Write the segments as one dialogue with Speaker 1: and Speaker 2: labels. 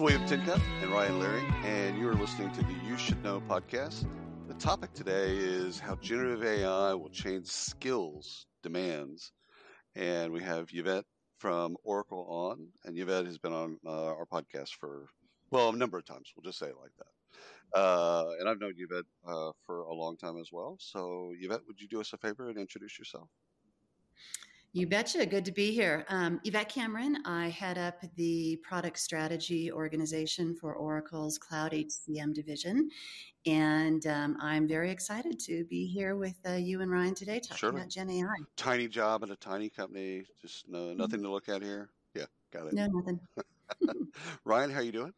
Speaker 1: William Tincup and Ryan Leary, and you are listening to the You Should Know podcast. The topic today is how generative AI will change skills demands. And we have Yvette from Oracle on, and Yvette has been on uh, our podcast for, well, a number of times. We'll just say it like that. Uh, and I've known Yvette uh, for a long time as well. So, Yvette, would you do us a favor and introduce yourself?
Speaker 2: You betcha. Good to be here. Um, Yvette Cameron. I head up the product strategy organization for Oracle's Cloud HCM division. And um, I'm very excited to be here with uh, you and Ryan today talking sure. about Gen AI.
Speaker 1: Tiny job at a tiny company. Just no, mm-hmm. nothing mm-hmm. to look at here. Yeah, got it.
Speaker 2: No, nothing.
Speaker 1: Ryan, how you doing?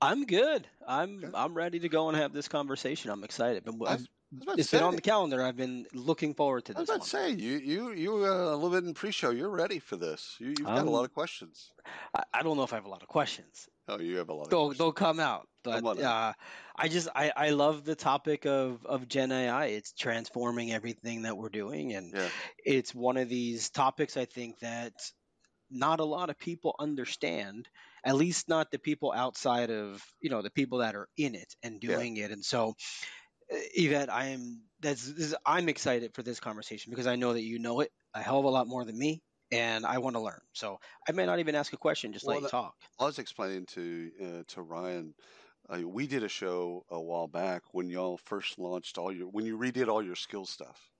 Speaker 3: I'm good. I'm okay. I'm ready to go and have this conversation. I'm excited. I've, it's been on the calendar. I've been looking forward to this.
Speaker 1: I was about to say you you you uh, a little bit in pre-show. You're ready for this. You, have got um, a lot of questions.
Speaker 3: I, I, don't know if I have a lot of questions.
Speaker 1: Oh, you have a lot.
Speaker 3: They'll they'll come out. But uh, I just I, I love the topic of of Gen AI. It's transforming everything that we're doing, and yeah. it's one of these topics I think that not a lot of people understand. At least not the people outside of you know the people that are in it and doing yeah. it. And so Yvette, I am that's this, I'm excited for this conversation because I know that you know it a hell of a lot more than me, and I want to learn. So I may not even ask a question, just well, let you talk.
Speaker 1: I was explaining to uh, to Ryan. Uh, we did a show a while back when y'all first launched all your when you redid all your skill stuff.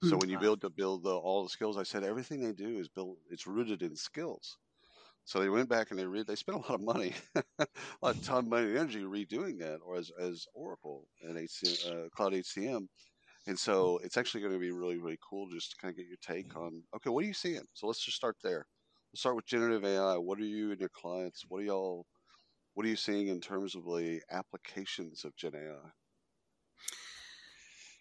Speaker 1: So mm-hmm. when you build to build the, all the skills, I said everything they do is built. It's rooted in skills. So they went back and they read. They spent a lot of money, a lot of time, money, and energy redoing that, or as, as Oracle and HCM, uh, Cloud HCM. And so it's actually going to be really, really cool just to kind of get your take on. Okay, what are you seeing? So let's just start there. Let's start with generative AI. What are you and your clients? What are y'all? What are you seeing in terms of the applications of Gen AI?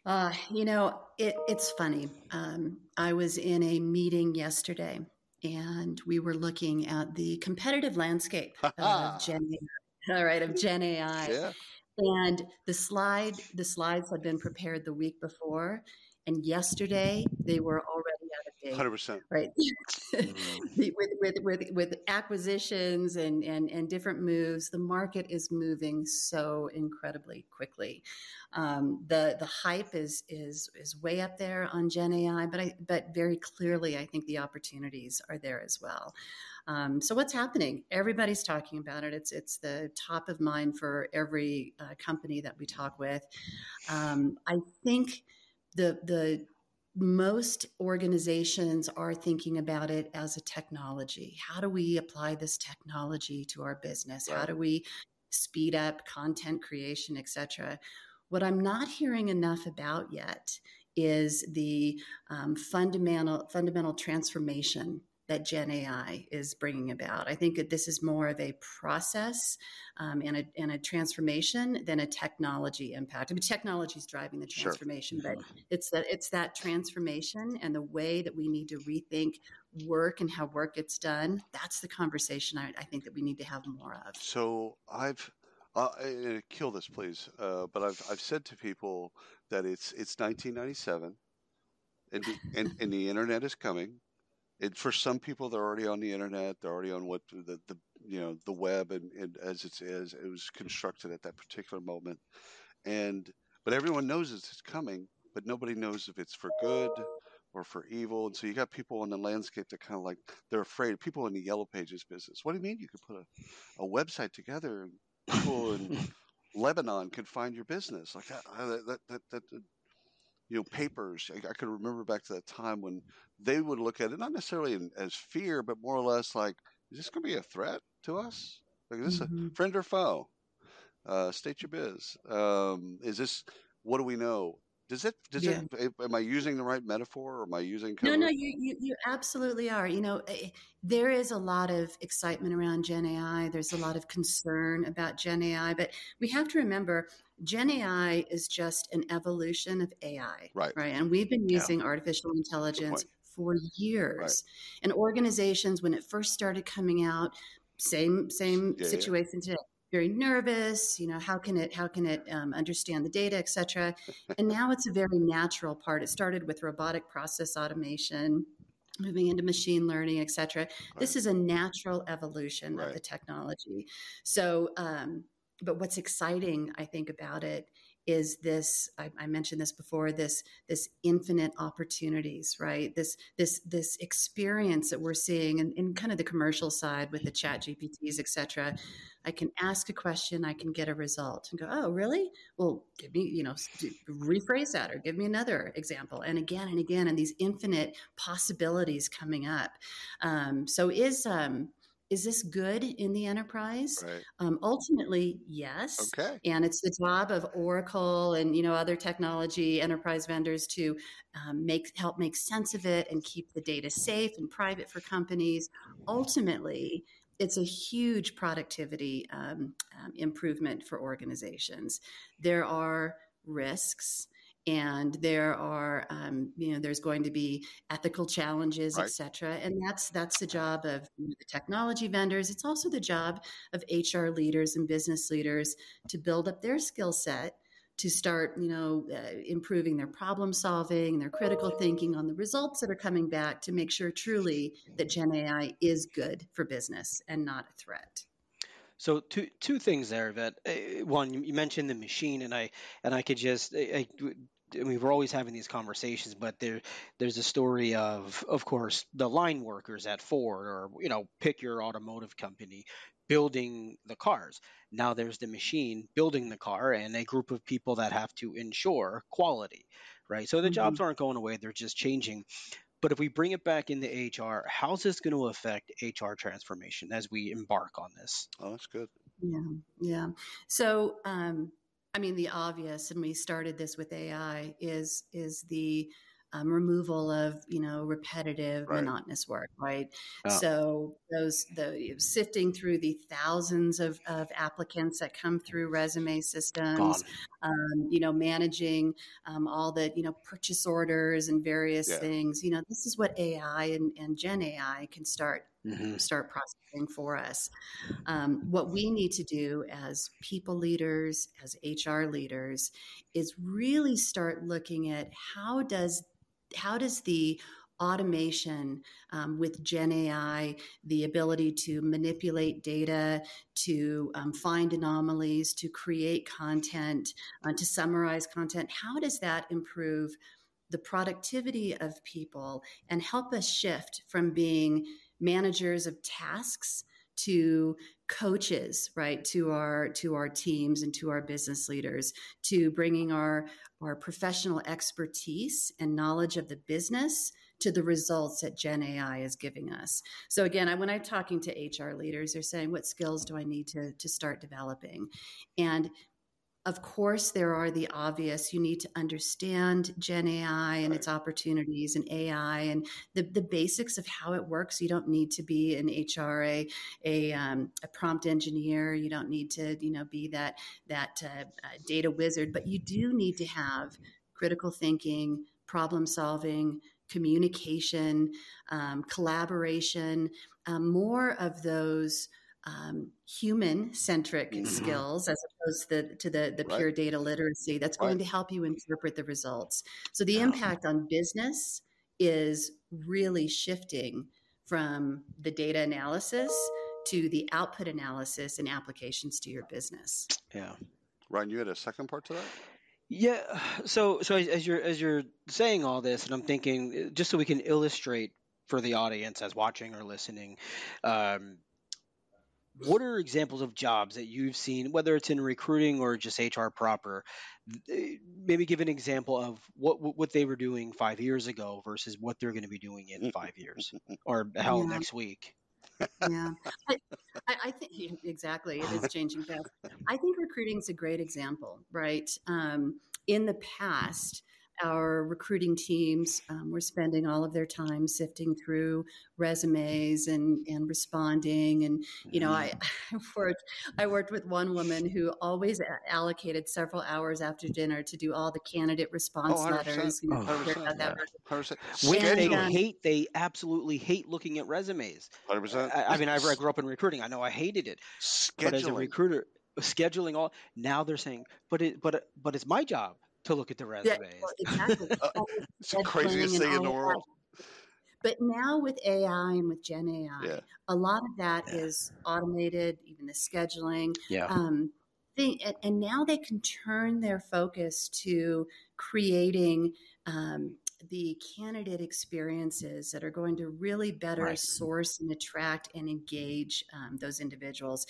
Speaker 2: Uh, you know, it, it's funny. Um, I was in a meeting yesterday and we were looking at the competitive landscape of Gen AI. All right, of Gen AI. Yeah. And the slide, the slides had been prepared the week before, and yesterday they were already
Speaker 1: Hundred percent,
Speaker 2: right? Mm-hmm. with, with with with acquisitions and and and different moves, the market is moving so incredibly quickly. Um, the the hype is is is way up there on Gen AI, but I but very clearly, I think the opportunities are there as well. Um, so what's happening? Everybody's talking about it. It's it's the top of mind for every uh, company that we talk with. Um, I think the the most organizations are thinking about it as a technology. How do we apply this technology to our business? Right. How do we speed up content creation, etc.? What I'm not hearing enough about yet is the um, fundamental fundamental transformation that Gen AI is bringing about. I think that this is more of a process um, and, a, and a transformation than a technology impact. I mean, technology is driving the transformation, sure. but mm-hmm. it's that it's that transformation and the way that we need to rethink work and how work gets done. That's the conversation I, I think that we need to have more of.
Speaker 1: So I've uh, kill this, please. Uh, but I've I've said to people that it's it's 1997, and the, and, and the internet is coming it, for some people, they're already on the internet. They're already on what the, the you know the web and, and as it's as it was constructed at that particular moment. And but everyone knows it's coming, but nobody knows if it's for good or for evil. And so you got people in the landscape that kind of like they're afraid. People in the yellow pages business. What do you mean you could put a, a website together and people in Lebanon could find your business? Like that, that, that, that, that you know, papers. I, I can remember back to that time when they would look at it not necessarily in, as fear, but more or less like, is this going to be a threat to us? Like, is this mm-hmm. a friend or foe? Uh, state your biz. Um, is this what do we know? Does it? Does yeah. it? Am I using the right metaphor, or am I using?
Speaker 2: no, no, you, you you absolutely are. You know, eh, there is a lot of excitement around Gen AI. There's a lot of concern about Gen AI, but we have to remember Gen AI is just an evolution of AI,
Speaker 1: right?
Speaker 2: Right, and we've been using yeah. artificial intelligence for years. Right. And organizations, when it first started coming out, same same yeah, situation yeah. today very nervous you know how can it how can it um, understand the data etc and now it's a very natural part it started with robotic process automation moving into machine learning, etc. Right. This is a natural evolution right. of the technology. So, um, but what's exciting, I think, about it is this I, I, mentioned this before this this infinite opportunities right? This this this experience that we're seeing in, in kind of the commercial side with the chat gpts etc i can ask a question i can get a result and go oh really? Well give me you know rephrase that or give me another example. And again and again and these infinite possibilities coming up. Um, so is um, is this good in the enterprise? Right. Um, ultimately, yes.
Speaker 1: Okay.
Speaker 2: And it's the job of Oracle and you know other technology enterprise vendors to um, make help make sense of it and keep the data safe and private for companies. Ultimately, it's a huge productivity um, um improvement for organizations. There are risks and there are um, you know there's going to be ethical challenges right. et cetera and that's that's the job of the technology vendors it's also the job of hr leaders and business leaders to build up their skill set to start you know uh, improving their problem solving their critical thinking on the results that are coming back to make sure truly that gen ai is good for business and not a threat
Speaker 3: so two two things there. That uh, one you mentioned the machine, and I and I could just I, I, I mean, we're always having these conversations, but there, there's a story of, of course, the line workers at Ford, or you know, pick your automotive company, building the cars. Now there's the machine building the car, and a group of people that have to ensure quality, right? So the mm-hmm. jobs aren't going away; they're just changing. But if we bring it back into HR, how's this going to affect HR transformation as we embark on this?
Speaker 1: Oh, that's good.
Speaker 2: Yeah, yeah. So um, I mean, the obvious, and we started this with AI, is is the um, removal of you know repetitive right. monotonous work right so those the sifting through the thousands of, of applicants that come through resume systems um, you know managing um, all the you know purchase orders and various yeah. things you know this is what ai and, and gen ai can start mm-hmm. start processing for us. Um, what we need to do as people leaders, as HR leaders, is really start looking at how does how does the automation um, with Gen AI, the ability to manipulate data, to um, find anomalies, to create content, uh, to summarize content, how does that improve the productivity of people and help us shift from being managers of tasks to coaches right to our to our teams and to our business leaders to bringing our our professional expertise and knowledge of the business to the results that gen ai is giving us. So again I, when i'm talking to hr leaders they're saying what skills do i need to to start developing? And of course, there are the obvious. You need to understand Gen AI and right. its opportunities and AI and the, the basics of how it works. You don't need to be an HRA, a, um, a prompt engineer. You don't need to, you know, be that, that uh, uh, data wizard, but you do need to have critical thinking, problem solving, communication, um, collaboration, um, more of those um, human centric mm-hmm. skills as opposed to the, to the, the pure data literacy that's going right. to help you interpret the results. So the yeah. impact on business is really shifting from the data analysis to the output analysis and applications to your business.
Speaker 3: Yeah.
Speaker 1: Ryan, you had a second part to that?
Speaker 3: Yeah. So, so as you're as you're saying all this, and I'm thinking, just so we can illustrate for the audience as watching or listening, um, what are examples of jobs that you've seen, whether it's in recruiting or just HR proper? Maybe give an example of what what they were doing five years ago versus what they're going to be doing in five years, or hell, yeah. next week.
Speaker 2: yeah, I, I, think exactly. It is changing fast. I think recruiting is a great example, right? Um, in the past, our recruiting teams um, were spending all of their time sifting through resumes and, and responding. And, you know, I, mm-hmm. I worked, I worked with one woman who always allocated several hours after dinner to do all the candidate response oh, letters. You know,
Speaker 3: oh, they um, hate, they absolutely hate looking at resumes. 100%. I, I mean, I, I grew up in recruiting. I know I hated it. Scheduling. But as a recruiter, scheduling all now they're saying but it but but it's my job to look at the resumes.
Speaker 2: Yeah, exactly.
Speaker 1: it's the craziest thing in the world.
Speaker 2: But now with AI and with Gen AI, yeah. a lot of that yeah. is automated, even the scheduling.
Speaker 3: Yeah.
Speaker 2: Um, they, and, and, now they can turn their focus to creating um, the candidate experiences that are going to really better right. source and attract and engage um, those individuals.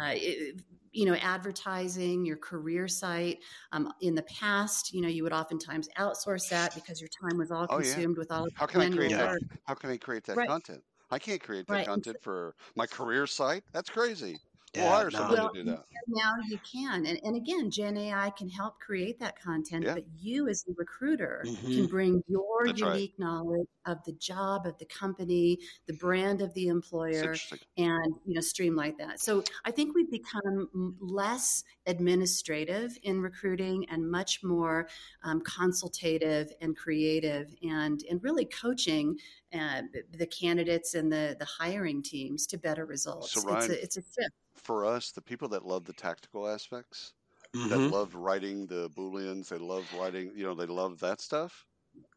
Speaker 2: Uh, it, you know, advertising your career site. Um, in the past, you know, you would oftentimes outsource that because your time was all consumed oh, yeah. with all of
Speaker 1: how can I create that? How can I create that right. content? I can't create that right. content for my career site. That's crazy. Yeah, we'll hire no. someone well, to do that.
Speaker 2: Now you can. And, and again, Gen AI can help create that content, yeah. but you as the recruiter mm-hmm. can bring your That's unique right. knowledge of the job, of the company, the brand of the employer, and you know, streamline that. So I think we've become less administrative in recruiting and much more um, consultative and creative and, and really coaching uh, the candidates and the, the hiring teams to better results. So Ryan, it's a, it's a shift
Speaker 1: for us, the people that love the tactical aspects, mm-hmm. that love writing the booleans, they love writing, you know, they love that stuff.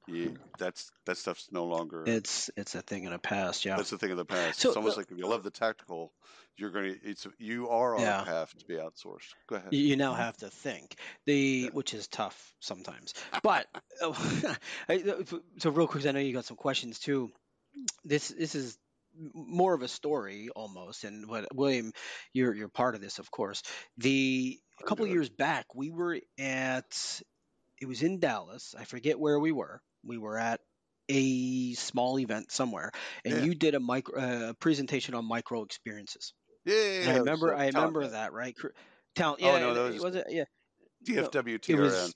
Speaker 1: Yeah, that's that stuff's no longer.
Speaker 3: It's it's a thing in the past. Yeah,
Speaker 1: that's a thing in the past. So, it's almost uh, like if you love the tactical, you're going to. It's you are on yeah. a path to be outsourced. Go ahead.
Speaker 3: You now have to think the yeah. which is tough sometimes. But so real quick, I know you got some questions too. This this is more of a story almost and what william you're you're part of this of course. The a couple years back we were at it was in dallas i forget where we were. We were at a small event somewhere and yeah. you did a micro uh, presentation on micro experiences.
Speaker 1: Yeah, yeah,
Speaker 3: yeah i remember so i remember that right? Talent yeah oh, no, that was,
Speaker 1: was
Speaker 3: it yeah.
Speaker 1: Dfw no, it was,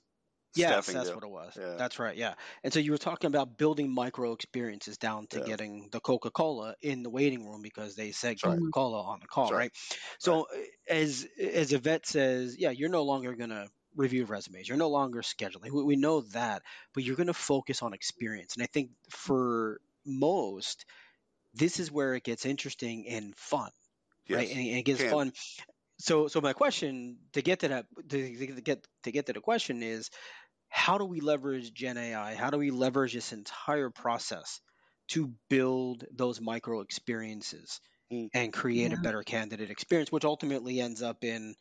Speaker 3: Yes, that's deal. what it was. Yeah. That's right. Yeah. And so you were talking about building micro experiences down to yeah. getting the Coca Cola in the waiting room because they said Coca Cola on the call, right. right? So right. Uh, as as Yvette says, yeah, you're no longer gonna review resumes. You're no longer scheduling. We, we know that, but you're gonna focus on experience. And I think for most, this is where it gets interesting and fun. Yes. Right, and, and it gets Can. fun so so my question to get to that to, to, get to get to the question is how do we leverage Gen AI? How do we leverage this entire process to build those micro experiences mm. and create yeah. a better candidate experience, which ultimately ends up in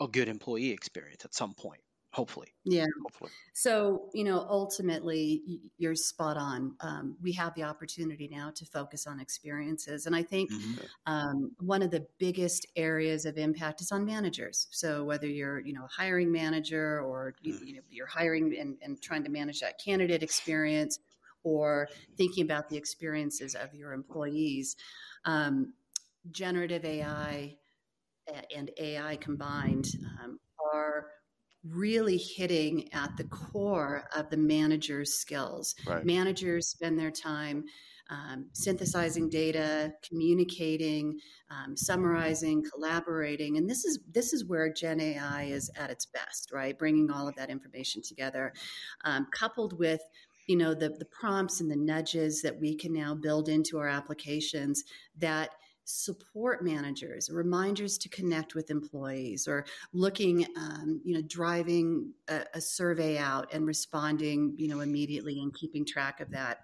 Speaker 3: a good employee experience at some point? Hopefully.
Speaker 2: Yeah. Hopefully. So, you know, ultimately, you're spot on. Um, we have the opportunity now to focus on experiences. And I think mm-hmm. um, one of the biggest areas of impact is on managers. So, whether you're, you know, a hiring manager or, mm-hmm. you, you know, you're hiring and, and trying to manage that candidate experience or thinking about the experiences of your employees, um, generative AI and AI combined um, are really hitting at the core of the manager's skills. Right. Managers spend their time um, synthesizing data, communicating, um, summarizing, collaborating, and this is this is where Gen AI is at its best, right? Bringing all of that information together, um, coupled with you know the the prompts and the nudges that we can now build into our applications that support managers, reminders to connect with employees, or looking, um, you know, driving a, a survey out and responding, you know, immediately and keeping track of that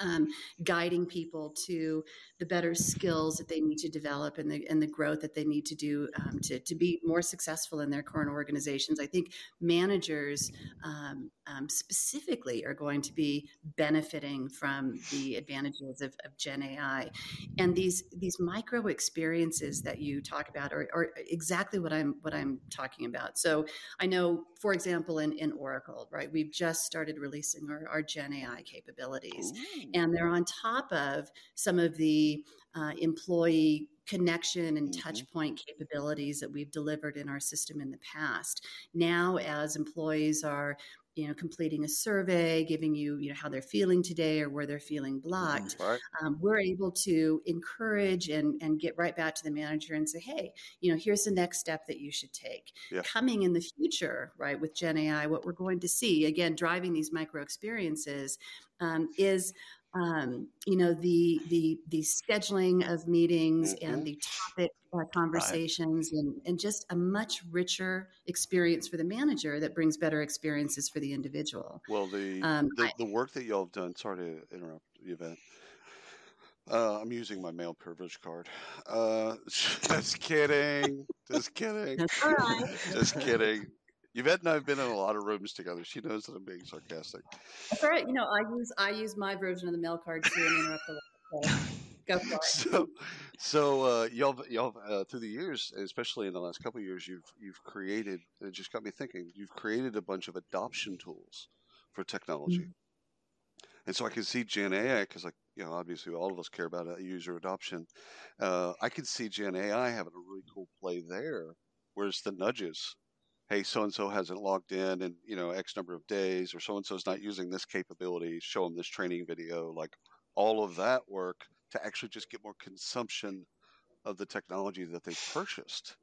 Speaker 2: um, guiding people to the better skills that they need to develop and the, and the growth that they need to do um, to, to be more successful in their current organizations. I think managers um, um specifically are going to be benefiting from the advantages of, of, Gen AI. And these these micro experiences that you talk about are, are, exactly what I'm what I'm talking about. So I know, for example, in, in Oracle, right, we've just started releasing our, our Gen AI capabilities. Ooh and they're on top of some of the uh, employee connection and mm-hmm. touch point capabilities that we've delivered in our system in the past. Now, as employees are you know completing a survey giving you you know how they're feeling today or where they're feeling mm-hmm. blocked right. um, we're able to encourage and and get right back to the manager and say hey you know here's the next step that you should take yeah. coming in the future right with gen ai what we're going to see again driving these micro experiences um, is um, you know the the the scheduling of meetings mm-hmm. and the topic uh, conversations right. and and just a much richer experience for the manager that brings better experiences for the individual.
Speaker 1: Well, the um, the, I, the, work that y'all have done. Sorry to interrupt, Yvette. Uh, I'm using my male privilege card. Uh, just kidding. Just kidding. Just kidding. Yvette and I have been in a lot of rooms together. She knows that I'm being sarcastic.
Speaker 2: That's all right. You know, I use I use my version of the male card and interrupt the Go for it.
Speaker 1: So, so uh, y'all, y'all uh, through the years, especially in the last couple of years, you've you've created. It just got me thinking. You've created a bunch of adoption tools for technology, mm-hmm. and so I can see Gen AI because, like, you know, obviously all of us care about user adoption. Uh, I can see Gen AI having a really cool play there. Whereas the nudges hey, so and so hasn't logged in in you know X number of days, or so and so is not using this capability. Show them this training video. Like all of that work to actually just get more consumption of the technology that they purchased.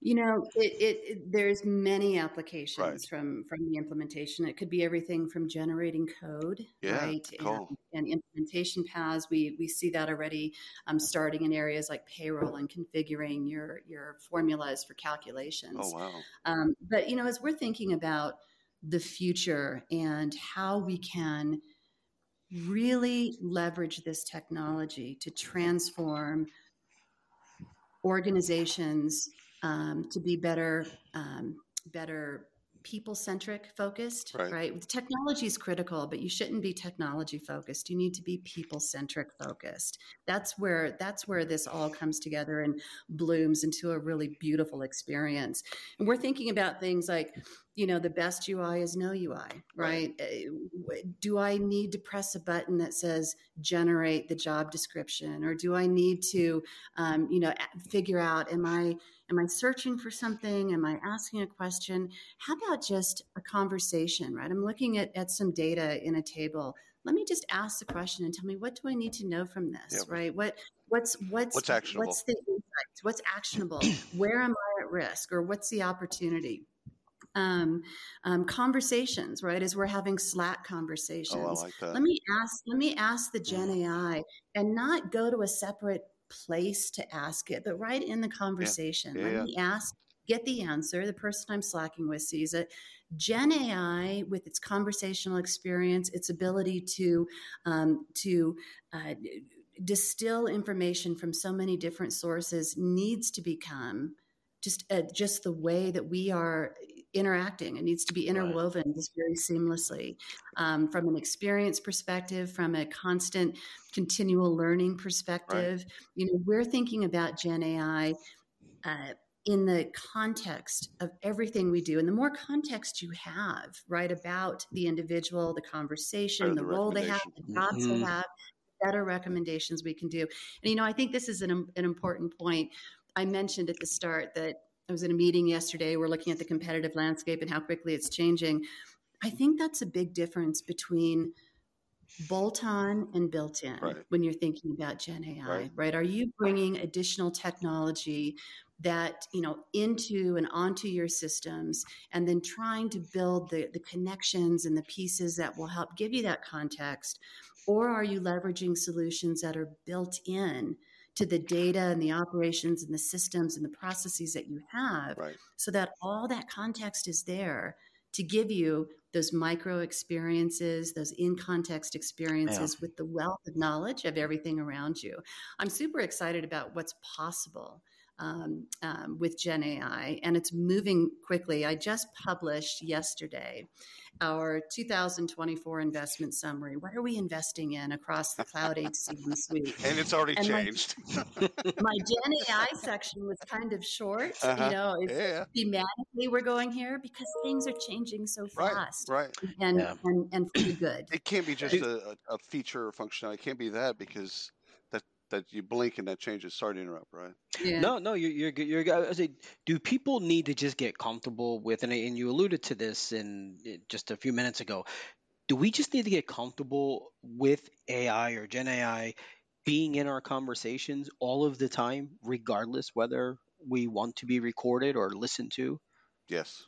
Speaker 2: You know, it, it, it, there's many applications right. from from the implementation. It could be everything from generating code,
Speaker 1: yeah,
Speaker 2: right,
Speaker 1: cool.
Speaker 2: and, and, implementation paths. We we see that already um, starting in areas like payroll and configuring your your formulas for calculations.
Speaker 1: Oh wow!
Speaker 2: Um, but you know, as we're thinking about the future and how we can really leverage this technology to transform organizations um, to be better um, better people centric focused right. right? Technology is critical but you shouldn't be technology focused. You need to be people centric focused. That's where that's where this all comes together and blooms into a really beautiful experience. And we're thinking about things like you know the best ui is no ui right? right, uh, do i need to press a button that says generate the job description or do i need to um, you know figure out am i am i searching for something am i asking a question how about just a conversation right i'm looking at, at some data in a table let me just ask the question and tell me what do i need to know from this yeah. right what what's what's
Speaker 1: what's actionable
Speaker 2: what's the insights what's actionable where am i at risk or what's the opportunity um, um, conversations, right? As we're having Slack conversations.
Speaker 1: Oh, like
Speaker 2: let me ask. Let me ask the Gen mm. AI, and not go to a separate place to ask it, but right in the conversation. Yeah. Yeah, let me ask. Get the answer. The person I'm slacking with sees it. Gen AI, with its conversational experience, its ability to um, to uh, distill information from so many different sources, needs to become just uh, just the way that we are interacting. It needs to be interwoven right. just very seamlessly um, from an experience perspective, from a constant continual learning perspective. Right. You know, we're thinking about Gen AI. Uh, in the context of everything we do and the more context you have right about the individual the conversation the, the role they have the jobs mm-hmm. they have better recommendations we can do and you know i think this is an, an important point i mentioned at the start that I was in a meeting yesterday. We're looking at the competitive landscape and how quickly it's changing. I think that's a big difference between bolt on and built in
Speaker 1: right.
Speaker 2: when you're thinking about Gen AI,
Speaker 1: right.
Speaker 2: right? Are you bringing additional technology that, you know, into and onto your systems and then trying to build the, the connections and the pieces that will help give you that context? Or are you leveraging solutions that are built in to the data and the operations and the systems and the processes that you have
Speaker 1: right.
Speaker 2: so that all that context is there to give you those micro experiences, those in context experiences yeah. with the wealth of knowledge of everything around you. I'm super excited about what's possible um, um, with Gen AI, and it's moving quickly. I just published yesterday our 2024 investment summary. What are we investing in across the cloud HCM suite?
Speaker 1: And it's already and changed.
Speaker 2: My, my, Gen AI section was kind of short. Uh-huh. You know,
Speaker 1: yeah.
Speaker 2: thematically we're going here because things are changing so fast.
Speaker 1: Right.
Speaker 2: right. And, yeah. and and pretty good.
Speaker 1: It can't be just a, a feature or functionality. It can't be that because that you blink and that changes. Sorry to interrupt, right?
Speaker 3: Yeah. No, no, you're you're good. You're good. I say, do people need to just get comfortable with, and, and you alluded to this in eh, just a few minutes ago. Do we just need to get comfortable with AI or Gen AI being in our conversations all of the time, regardless whether we want to be recorded or listened to?
Speaker 1: Yes.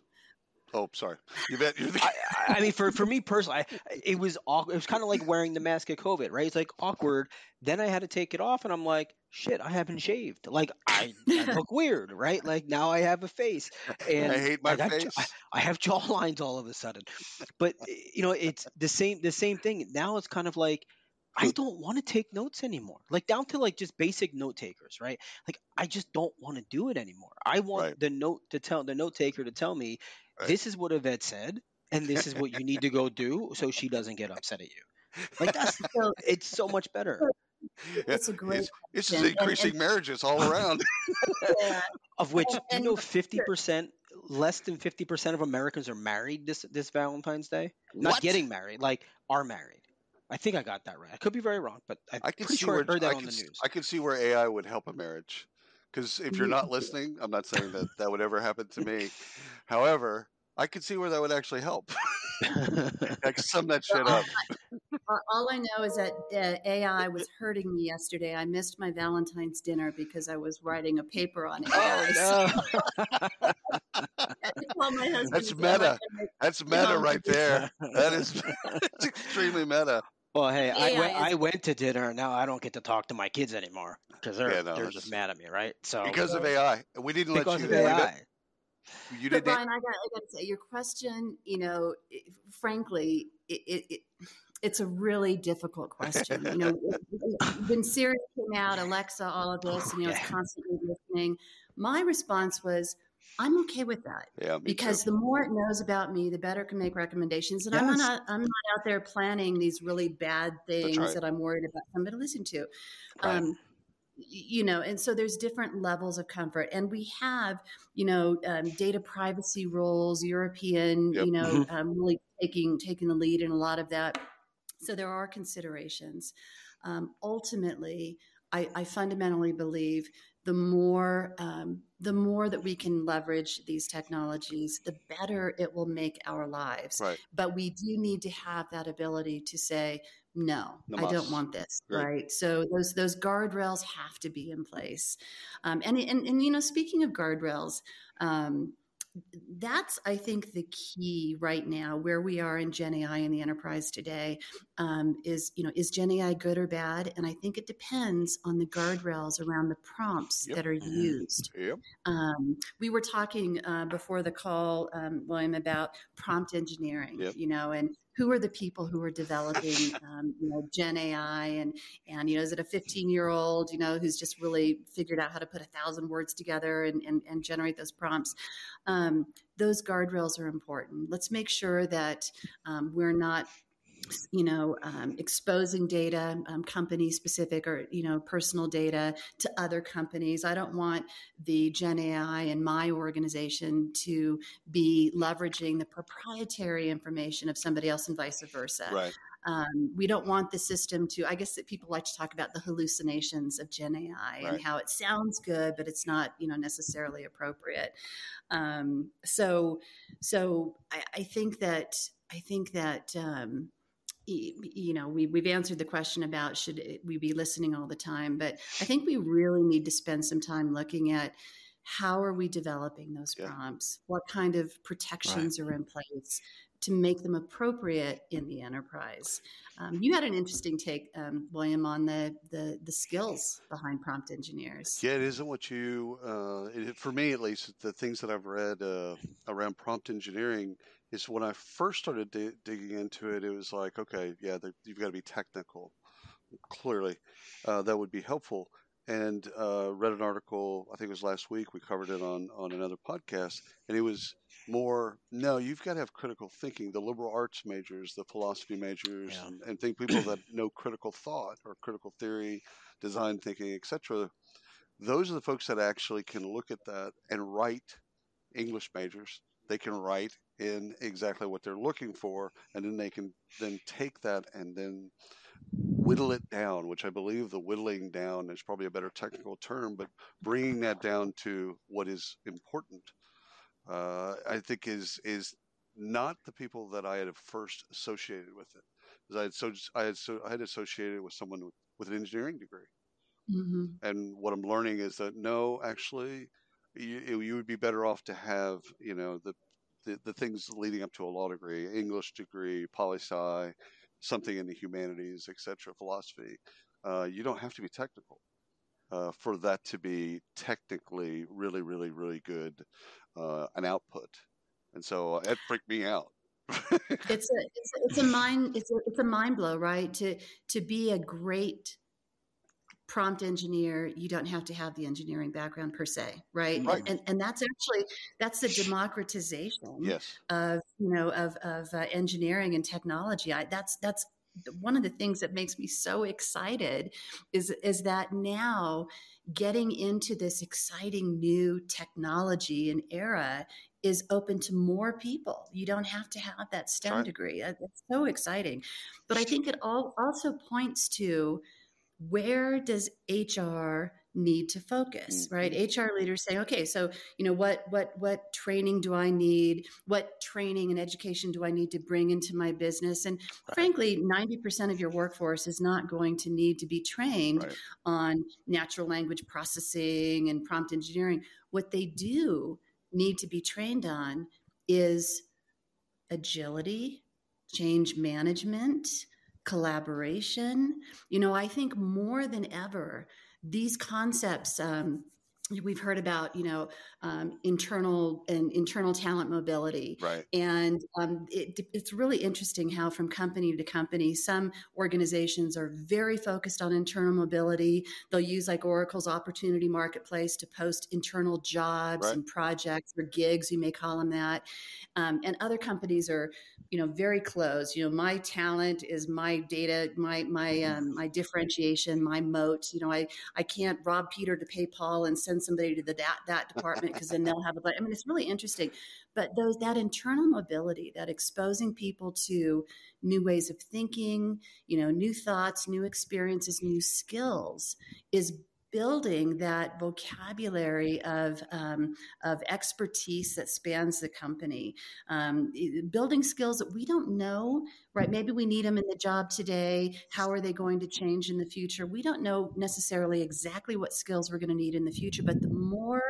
Speaker 1: Oh, sorry. You bet.
Speaker 3: I, I, mean, for, for me personally, I, it was awkward. It was kind of like wearing the mask at COVID, right? It's like awkward. Then I had to take it off, and I'm like, shit, I haven't shaved. Like I, I look weird, right? Like now I have a face, and
Speaker 1: I hate my face.
Speaker 3: I, I have jaw lines all of a sudden. But eh, you know, it's the same the same thing. Now it's kind of like I don't want to take notes anymore. Like down to like just basic note takers, right? Like I just don't want to do it anymore. I want right. the note to tell the note taker to tell me right. this is what Yvette said and this is what you need to go do so she doesn't get upset at you. Like that's so, it's so much better.
Speaker 2: It's a great.
Speaker 1: It's, this is increasing and, and, marriages all around.
Speaker 3: yeah. Of which, do you know, fifty percent, less than fifty percent of Americans are married this this Valentine's Day. Not what? getting married, like are married. I think I got that right. I could be very wrong, but I, I can see sure where, I heard that I on the news.
Speaker 1: I can see where AI would help a marriage. Because if you're not listening, I'm not saying that that would ever happen to me. However, I could see where that would actually help. like sum that shit up.
Speaker 2: All I know is that uh, AI was hurting me yesterday. I missed my Valentine's dinner because I was writing a paper on AI.
Speaker 1: Oh no! That's meta. That's meta right there. That is extremely meta.
Speaker 3: Well, hey, I went, I went to dinner. Now I don't get to talk to my kids anymore because they're yeah, no, they're just mad at me, right? So
Speaker 1: because of AI, we didn't
Speaker 3: let
Speaker 1: you.
Speaker 3: Because of AI.
Speaker 2: You did. Brian, I got, I got to say, your question. You know, frankly, it, it, it it's a really difficult question. You know, when Siri came out, Alexa, all of this, oh, and you know, yeah. constantly listening. My response was, I'm okay with that.
Speaker 1: Yeah,
Speaker 2: because
Speaker 1: too.
Speaker 2: the more it knows about me, the better it can make recommendations. And yes. I'm not I'm not out there planning these really bad things right. that I'm worried about somebody to listen to. Right. Um, you know and so there's different levels of comfort and we have you know um, data privacy rules european yep. you know mm-hmm. um, really taking taking the lead in a lot of that so there are considerations um, ultimately I, I, fundamentally believe the more um, the more that we can leverage these technologies, the better it will make our lives.
Speaker 1: Right.
Speaker 2: But we do need to have that ability to say, no, I don't want this. Right. right. So those those guardrails have to be in place. Um, and, and and you know, speaking of guardrails, um, that's i think the key right now where we are in gen ai in the enterprise today um, is you know is gen ai good or bad and i think it depends on the guardrails around the prompts yep. that are mm-hmm. used
Speaker 1: yep.
Speaker 2: um, we were talking uh, before the call um, william about prompt engineering
Speaker 1: yep.
Speaker 2: you know and who are the people who are developing um, you know gen ai and and you know is it a 15 year old you know who's just really figured out how to put a thousand words together and, and, and generate those prompts? Um, those guardrails are important. Let's make sure that um, we're not you know, um, exposing data, um, company specific or, you know, personal data to other companies. I don't want the Gen AI in my organization to be leveraging the proprietary information of somebody else and vice versa.
Speaker 1: Right.
Speaker 2: Um, we don't want the system to, I guess that people like to talk about the hallucinations of Gen AI right. and how it sounds good, but it's not, you know, necessarily appropriate. Um, so, so I, I think that, I think that, um, you know we, we've answered the question about should we be listening all the time but i think we really need to spend some time looking at how are we developing those prompts? What kind of protections right. are in place to make them appropriate in the enterprise? Um, you had an interesting take um, william on the, the, the skills behind prompt engineers.
Speaker 1: Yeah it isn't what you uh, it, for me at least the things that i've read uh, around prompt engineering is when I first started di- digging into it, it was like, okay, yeah, you've got to be technical. Clearly, uh, that would be helpful. And uh, read an article, I think it was last week. We covered it on on another podcast, and it was more. No, you've got to have critical thinking. The liberal arts majors, the philosophy majors, yeah. and, and think people that know critical thought or critical theory, design thinking, etc. Those are the folks that actually can look at that and write English majors. They can write in exactly what they're looking for, and then they can then take that and then whittle it down, which I believe the whittling down is probably a better technical term, but bringing that down to what is important, uh, I think is is not the people that I had first associated with it, because I had so I had so I had associated with someone with, with an engineering degree, mm-hmm. and what I'm learning is that no, actually, you, you would be better off to have you know the the, the things leading up to a law degree, English degree, poli sci, something in the humanities, etc., philosophy. Uh, you don't have to be technical uh, for that to be technically really, really, really good uh, an output. And so it freaked me out.
Speaker 2: it's a it's a, it's a mind it's a, it's a mind blow, right? To to be a great prompt engineer you don't have to have the engineering background per se right, right. And, and that's actually that's the democratization
Speaker 1: yes.
Speaker 2: of you know of, of uh, engineering and technology I, that's that's one of the things that makes me so excited is is that now getting into this exciting new technology and era is open to more people. You don't have to have that STEM right. degree. It's so exciting. But I think it all also points to where does HR need to focus mm-hmm. right hr leaders say okay so you know what what what training do i need what training and education do i need to bring into my business and right. frankly 90% of your workforce is not going to need to be trained right. on natural language processing and prompt engineering what they do need to be trained on is agility change management collaboration. You know, I think more than ever, these concepts um, we've heard about you know um, internal and internal talent mobility.
Speaker 1: Right.
Speaker 2: And um, it, it's really interesting how from company to company some organizations are very focused on internal mobility. They'll use like oracle's opportunity marketplace to post internal jobs right. and projects or gigs you may call them that. Um, and other companies are you know very close you know my talent is my data my my um, my differentiation my moat you know i i can't rob peter to pay paul and send somebody to the that, that department because then they'll have a i mean it's really interesting. But those that internal mobility that exposing people to new ways of thinking you know new thoughts new experiences new skills is building that vocabulary of, um, of expertise that spans the company, um, building skills that we don't know, right? Maybe we need them in the job today. How are they going to change in the future? We don't know necessarily exactly what skills we're going to need in the future, but the more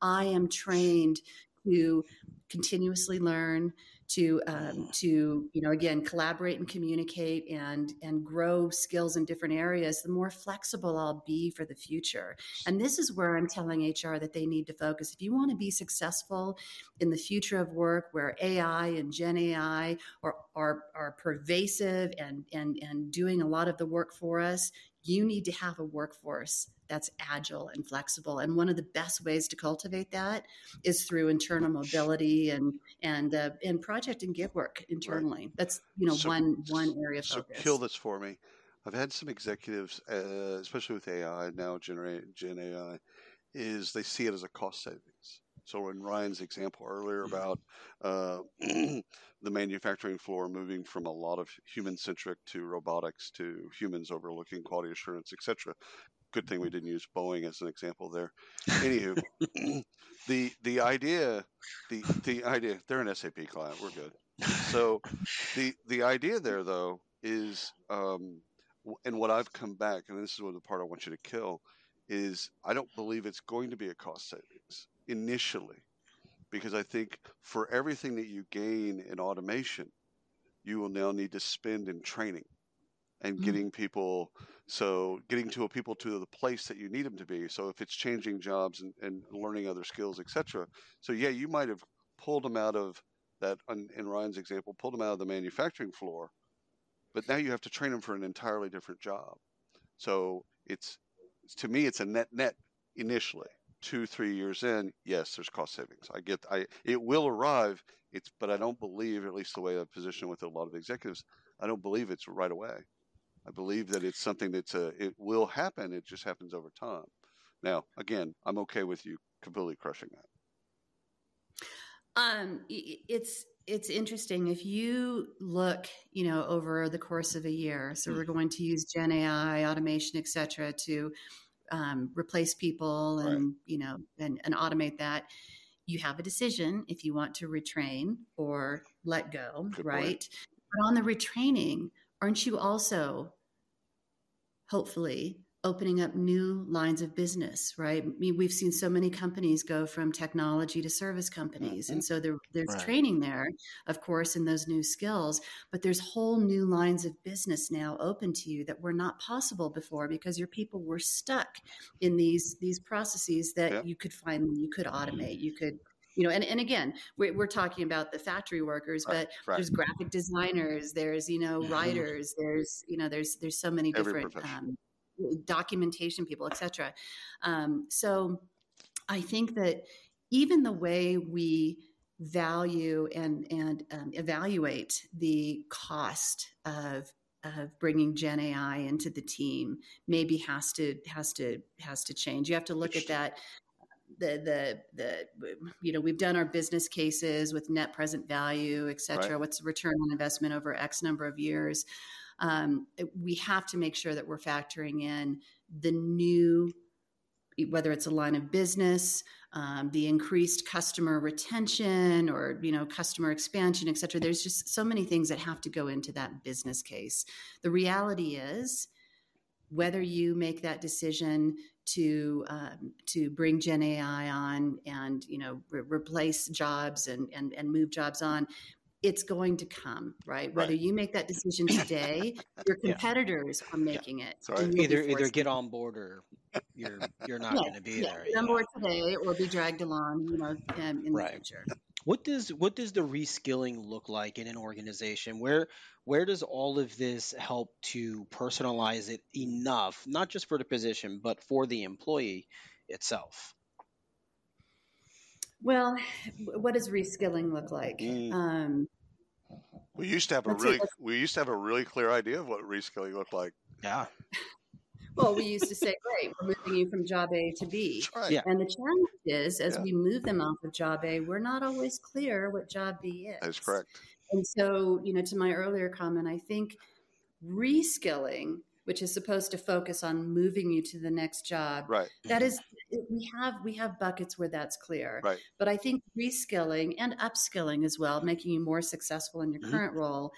Speaker 2: I am trained to continuously learn, to um, to you know again collaborate and communicate and and grow skills in different areas the more flexible i'll be for the future. And this is where i'm telling hr that they need to focus. If you want to be successful in the future of work where ai and gen ai are are, are pervasive and and and doing a lot of the work for us you need to have a workforce that's agile and flexible. And one of the best ways to cultivate that is through internal mobility and and uh, and project and gig work internally. Right. That's you know so, one one area of
Speaker 1: so
Speaker 2: focus.
Speaker 1: kill this for me. I've had some executives, uh, especially with AI now, generate Gen AI, is they see it as a cost savings. So in Ryan's example earlier mm-hmm. about uh, the manufacturing floor moving from a lot of human centric to robotics to humans overlooking quality assurance, etc. Good thing we didn't use Boeing as an example there. Anywho, the the idea, the the idea, they're an SAP client. We're good. So the the idea there though is, um, and what I've come back, and this is what the part I want you to kill, is I don't believe it's going to be a cost savings initially because I think for everything that you gain in automation, you will now need to spend in training and mm-hmm. getting people so getting to a people to the place that you need them to be. So if it's changing jobs and, and learning other skills etc so yeah you might have pulled them out of that in ryan's example pulled them out of the manufacturing floor but now you have to train them for an entirely different job. So it's to me it's a net net initially two, three years in, yes, there's cost savings. I get, I it will arrive. It's, but I don't believe, at least the way I've positioned with a lot of executives, I don't believe it's right away. I believe that it's something that's a, it will happen. It just happens over time. Now, again, I'm okay with you completely crushing that.
Speaker 2: Um, it's it's interesting if you look, you know, over the course of a year. So mm. we're going to use Gen AI, automation, et cetera, to um, replace people and right. you know and, and automate that you have a decision if you want to retrain or let go Good right point. but on the retraining aren't you also hopefully opening up new lines of business, right? I mean, we've seen so many companies go from technology to service companies. Mm-hmm. And so there, there's right. training there, of course, in those new skills, but there's whole new lines of business now open to you that were not possible before because your people were stuck in these, these processes that yeah. you could find, you could automate, you could you know and, and again we're, we're talking about the factory workers but right. there's graphic designers there's you know mm-hmm. writers there's you know there's there's so many different um, documentation people, etc. Um, so I think that even the way we value and and um, evaluate the cost of of bringing Gen AI into the team maybe has to has to has to change. You have to look at that the the the you know we've done our business cases with net present value et cetera right. what's the return on investment over x number of years um, we have to make sure that we're factoring in the new whether it's a line of business um, the increased customer retention or you know customer expansion et cetera. There's just so many things that have to go into that business case. The reality is whether you make that decision to um, to bring Gen AI on and you know re- replace jobs and, and and move jobs on, it's going to come, right? right. Whether you make that decision today, your competitors yeah. are making
Speaker 3: yeah.
Speaker 2: it.
Speaker 3: Either either get on board or you're you're not yeah. going to be there.
Speaker 2: Get on board today or be dragged along, you know, um, in right. the future.
Speaker 3: What does what does the reskilling look like in an organization? Where where does all of this help to personalize it enough, not just for the position, but for the employee itself?
Speaker 2: Well, what does reskilling look like? Mm. Um,
Speaker 1: we used to have a really we used to have a really clear idea of what reskilling looked like.
Speaker 3: Yeah.
Speaker 2: well, we used to say, "Great, we're moving you from job A to B."
Speaker 1: Right. Yeah.
Speaker 2: And the challenge is, as yeah. we move them off of job A, we're not always clear what job B is.
Speaker 1: That's correct.
Speaker 2: And so, you know, to my earlier comment, I think reskilling which is supposed to focus on moving you to the next job.
Speaker 1: Right.
Speaker 2: That is we have we have buckets where that's clear.
Speaker 1: Right.
Speaker 2: But I think reskilling and upskilling as well, making you more successful in your mm-hmm. current role,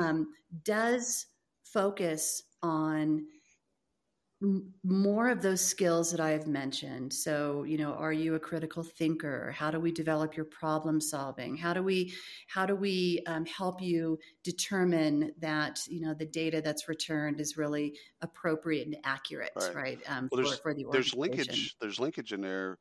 Speaker 2: um, does focus on more of those skills that I have mentioned. So, you know, are you a critical thinker? How do we develop your problem solving? How do we how do we um, help you determine that you know the data that's returned is really appropriate and accurate, right? right um, well, for, for, the
Speaker 1: there's linkage there's linkage in there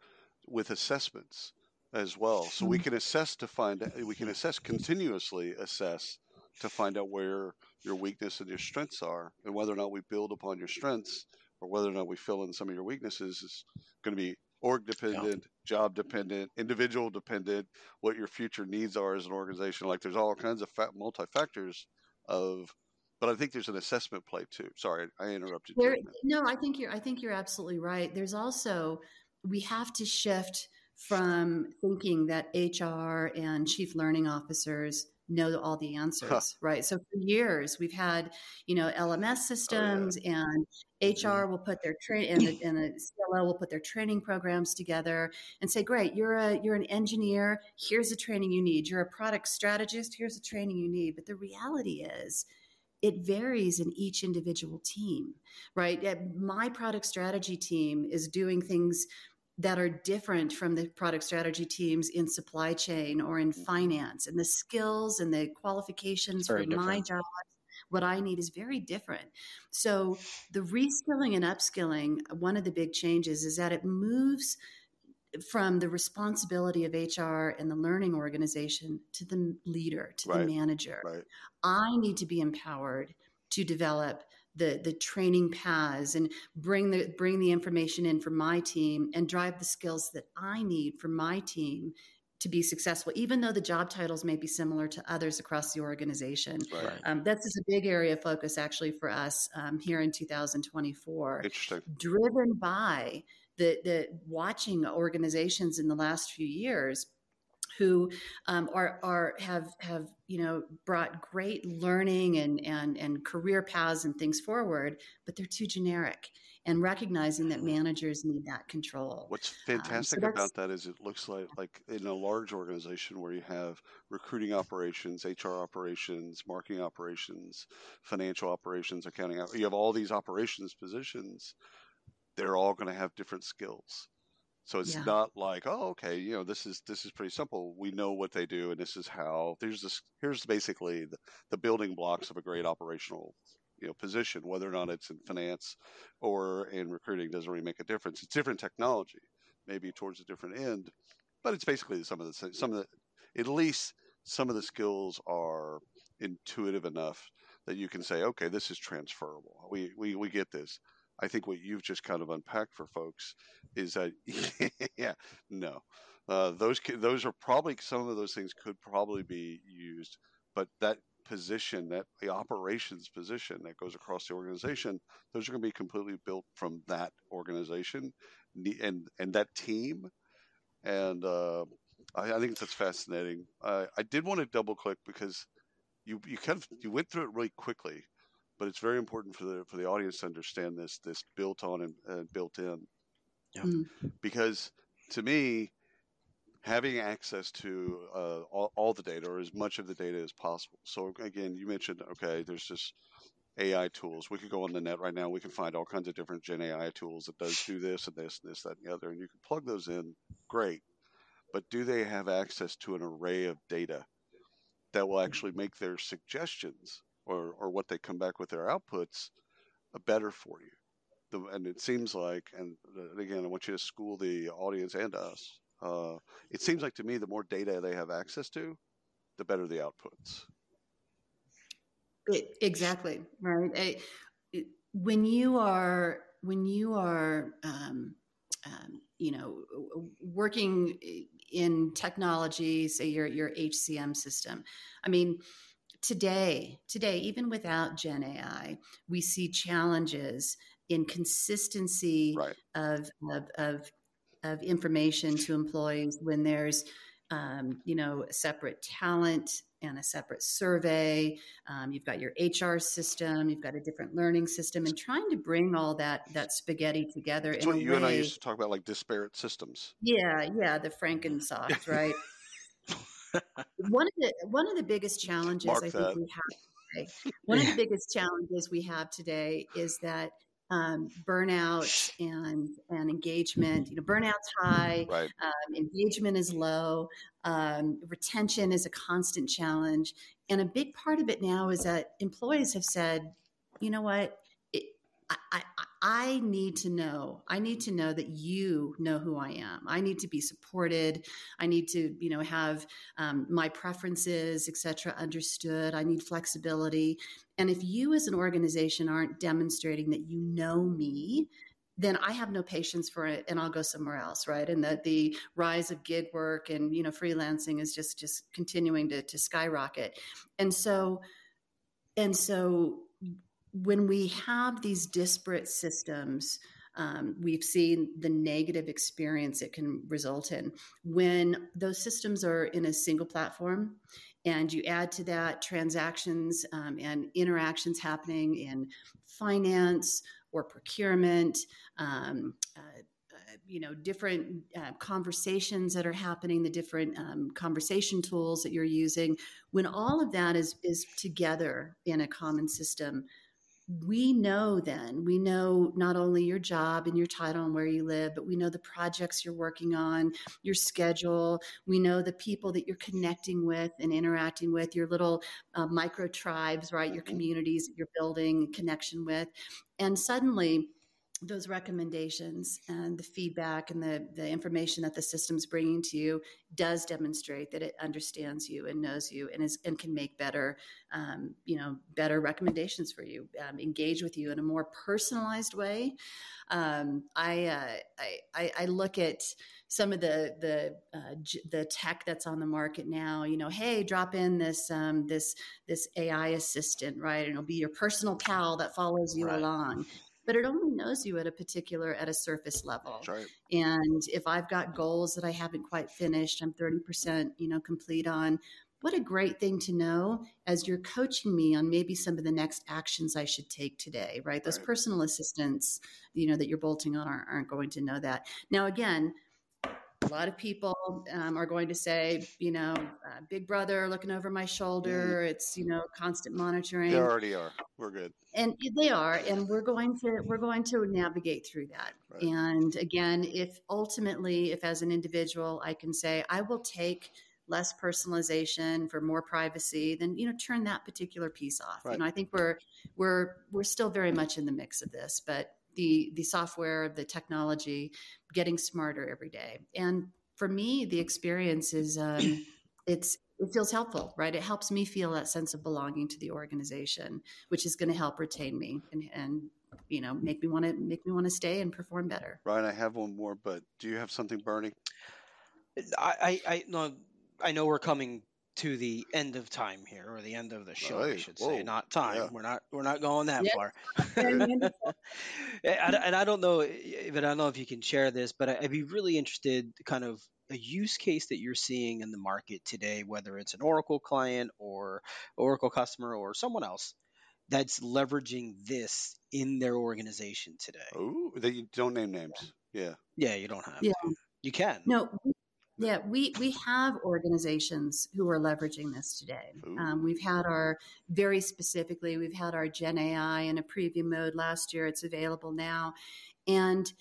Speaker 1: with assessments as well. So mm-hmm. we can assess to find we can assess continuously assess to find out where your weakness and your strengths are, and whether or not we build upon your strengths or whether or not we fill in some of your weaknesses is going to be org dependent, yeah. job dependent, individual dependent, what your future needs are as an organization. Like there's all kinds of multi factors of, but I think there's an assessment play too. Sorry, I interrupted.
Speaker 2: There, no, I think you're. I think you're absolutely right. There's also we have to shift from thinking that HR and chief learning officers know all the answers, huh. right? So for years we've had, you know, LMS systems oh, yeah. and HR mm-hmm. will put their train and the, and the CLO will put their training programs together and say, great, you're a you're an engineer. Here's the training you need. You're a product strategist. Here's the training you need. But the reality is, it varies in each individual team, right? My product strategy team is doing things that are different from the product strategy teams in supply chain or in mm-hmm. finance and the skills and the qualifications for different. my job what i need is very different so the reskilling and upskilling one of the big changes is that it moves from the responsibility of HR and the learning organization to the leader, to right. the manager.
Speaker 1: Right.
Speaker 2: I need to be empowered to develop the the training paths and bring the bring the information in for my team and drive the skills that I need for my team to be successful, even though the job titles may be similar to others across the organization. Right. Um, that's just a big area of focus actually for us um, here in 2024.
Speaker 1: Interesting.
Speaker 2: Driven by the the watching organizations in the last few years who um, are are have have you know brought great learning and and and career paths and things forward, but they're too generic. And recognizing that managers need that control.
Speaker 1: What's fantastic um, so about that is it looks like like in a large organization where you have recruiting operations, HR operations, marketing operations, financial operations, accounting. You have all these operations positions. They're all going to have different skills so it's yeah. not like, oh, okay, you know, this is this is pretty simple. We know what they do, and this is how. There's this. Here's basically the, the building blocks of a great operational, you know, position. Whether or not it's in finance or in recruiting doesn't really make a difference. It's different technology, maybe towards a different end, but it's basically some of the some of the at least some of the skills are intuitive enough that you can say, okay, this is transferable. We we we get this. I think what you've just kind of unpacked for folks is that yeah, no, uh, those those are probably some of those things could probably be used, but that position, that the operations position that goes across the organization, those are going to be completely built from that organization and and that team, and uh, I, I, think that's fascinating. I did want to double click because you you kind of you went through it really quickly but it's very important for the for the audience to understand this this built on and, and built in. Yeah. Mm. Because to me, having access to uh, all, all, the data or as much of the data as possible. So again, you mentioned okay, there's just AI tools. We could go on the net right now. We can find all kinds of different Gen AI tools that does do this and this and this that and the other, and you can plug those in. Great, but do they have access to an array of data that will actually make their suggestions or, or what they come back with their outputs uh, better for you. The, and it seems like, and uh, again, I want you to school the audience and us. Uh, it seems like to me, the more data they have access to, the better the outputs.
Speaker 2: It, exactly right. I, it, when you are when you are um, um, you know working in technology, say your your HCM system. I mean, today, today, even without Gen AI, we see challenges in consistency right. of, of, of, of, information to employees when there's, um, you know, a separate talent and a separate survey. Um, you've got your HR system, you've got a different learning system, and trying to bring all that that spaghetti together.
Speaker 1: That's what you way, and I used to talk about, like disparate systems.
Speaker 2: Yeah, yeah, the Frankensoft, right? One of the one of the biggest challenges Mark I think we have today, one of the biggest challenges we have today is that um, burnout and and engagement. You know, burnout's high, right. um, engagement is low, um, retention is a constant challenge, and a big part of it now is that employees have said, you know what, I, I, need to know. I need to know that you know who I am. I need to be supported. I need to, you know, have um, my preferences, etc., understood. I need flexibility. And if you, as an organization, aren't demonstrating that you know me, then I have no patience for it, and I'll go somewhere else, right? And that the rise of gig work and you know freelancing is just just continuing to, to skyrocket. And so, and so when we have these disparate systems, um, we've seen the negative experience it can result in. When those systems are in a single platform, and you add to that transactions um, and interactions happening in finance or procurement, um, uh, uh, you know, different uh, conversations that are happening, the different um, conversation tools that you're using. When all of that is is together in a common system, we know then we know not only your job and your title and where you live but we know the projects you're working on your schedule. We know the people that you're connecting with and interacting with your little uh, micro tribes right? Your communities that you're building connection with. And suddenly those recommendations and the feedback and the, the information that the system's bringing to you does demonstrate that it understands you and knows you and is and can make better um, you know better recommendations for you um, engage with you in a more personalized way um, I, uh, I, I look at some of the the uh, the tech that's on the market now. You know, hey, drop in this um, this this AI assistant, right? And it'll be your personal pal that follows you right. along but it only knows you at a particular at a surface level.
Speaker 1: Right.
Speaker 2: And if I've got goals that I haven't quite finished, I'm 30%, you know, complete on. What a great thing to know as you're coaching me on maybe some of the next actions I should take today, right? Those right. personal assistants, you know, that you're bolting on aren't, aren't going to know that. Now, again, a lot of people um, are going to say, you know, uh, Big Brother looking over my shoulder. It's you know constant monitoring.
Speaker 1: They already are. We're good.
Speaker 2: And they are, and we're going to we're going to navigate through that. Right. And again, if ultimately, if as an individual, I can say I will take less personalization for more privacy, then you know turn that particular piece off. Right. You know, I think we're we're we're still very much in the mix of this, but the the software, the technology, getting smarter every day. And for me, the experience is um, it's it feels helpful, right? It helps me feel that sense of belonging to the organization, which is going to help retain me and, and you know make me want to make me want to stay and perform better.
Speaker 1: Ryan, I have one more, but do you have something burning?
Speaker 3: I I, I no I know we're coming to the end of time here, or the end of the show, I should whoa. say, not time. Yeah. We're not we're not going that yeah. far. and, eh, and, I don't know, but I don't know if you can share this, but I'd be really interested, kind of a use case that you're seeing in the market today, whether it's an Oracle client or Oracle customer or someone else that's leveraging this in their organization today.
Speaker 1: Oh, that you don't name names. Yeah.
Speaker 3: Yeah, you don't have. Yeah. To. You can.
Speaker 2: No, yeah, we we have organizations who are leveraging this today. Um, we've had our very specifically, we've had our Gen AI in a preview mode last year. It's available now, and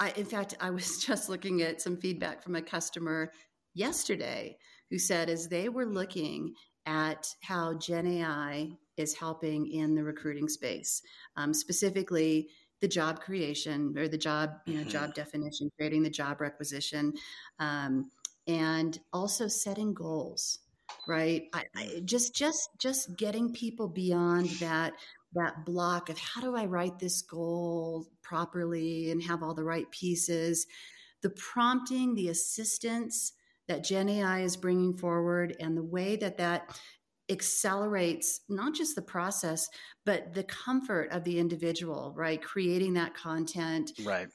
Speaker 2: I, in fact, I was just looking at some feedback from a customer yesterday who said as they were looking at how Gen AI is helping in the recruiting space, um, specifically the job creation or the job you know mm-hmm. job definition creating the job requisition um, and also setting goals right I, I, mm. just just just getting people beyond that that block of how do i write this goal properly and have all the right pieces the prompting the assistance that gen ai is bringing forward and the way that that accelerates not just the process but the comfort of the individual right? Creating that content
Speaker 3: right.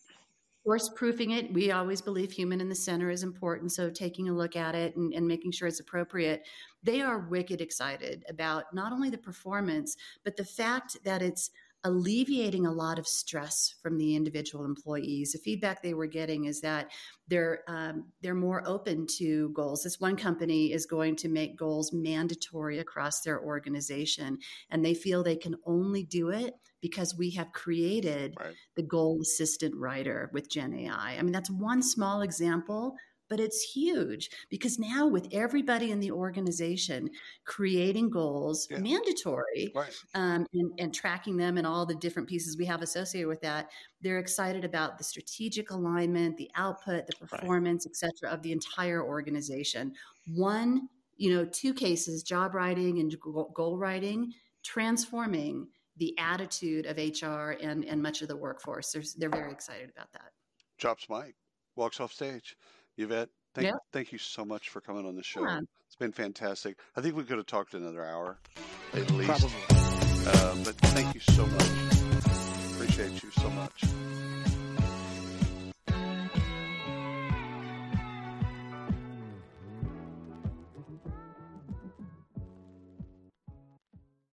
Speaker 2: Force proofing it. We always believe human in the center is important so taking a look at it and, and making sure it's appropriate. They are wicked excited about not only the performance but the fact that it's alleviating a lot of stress from the individual employees. The feedback they were getting is that they're um, they're more open to goals. This one company is going to make goals mandatory across their organization, and they feel they can only do it because we have created right. the goal assistant writer with Gen AI. I mean, that's one small example but it's huge because now with everybody in the organization creating goals yeah. mandatory right. um, and, and, tracking them and all the different pieces we have associated with that they're excited about the strategic alignment the output the performance right. etc of the entire organization one you know two cases job writing and goal writing transforming the attitude of hr and, and much of the workforce they're, they're very excited about that
Speaker 1: drops mic walks off stage Yvette, thank, yeah. thank you so much for coming on the show. Yeah. It's been fantastic. I think we could have talked another hour at least. Probably. Uh, but thank you so much. Appreciate you so much.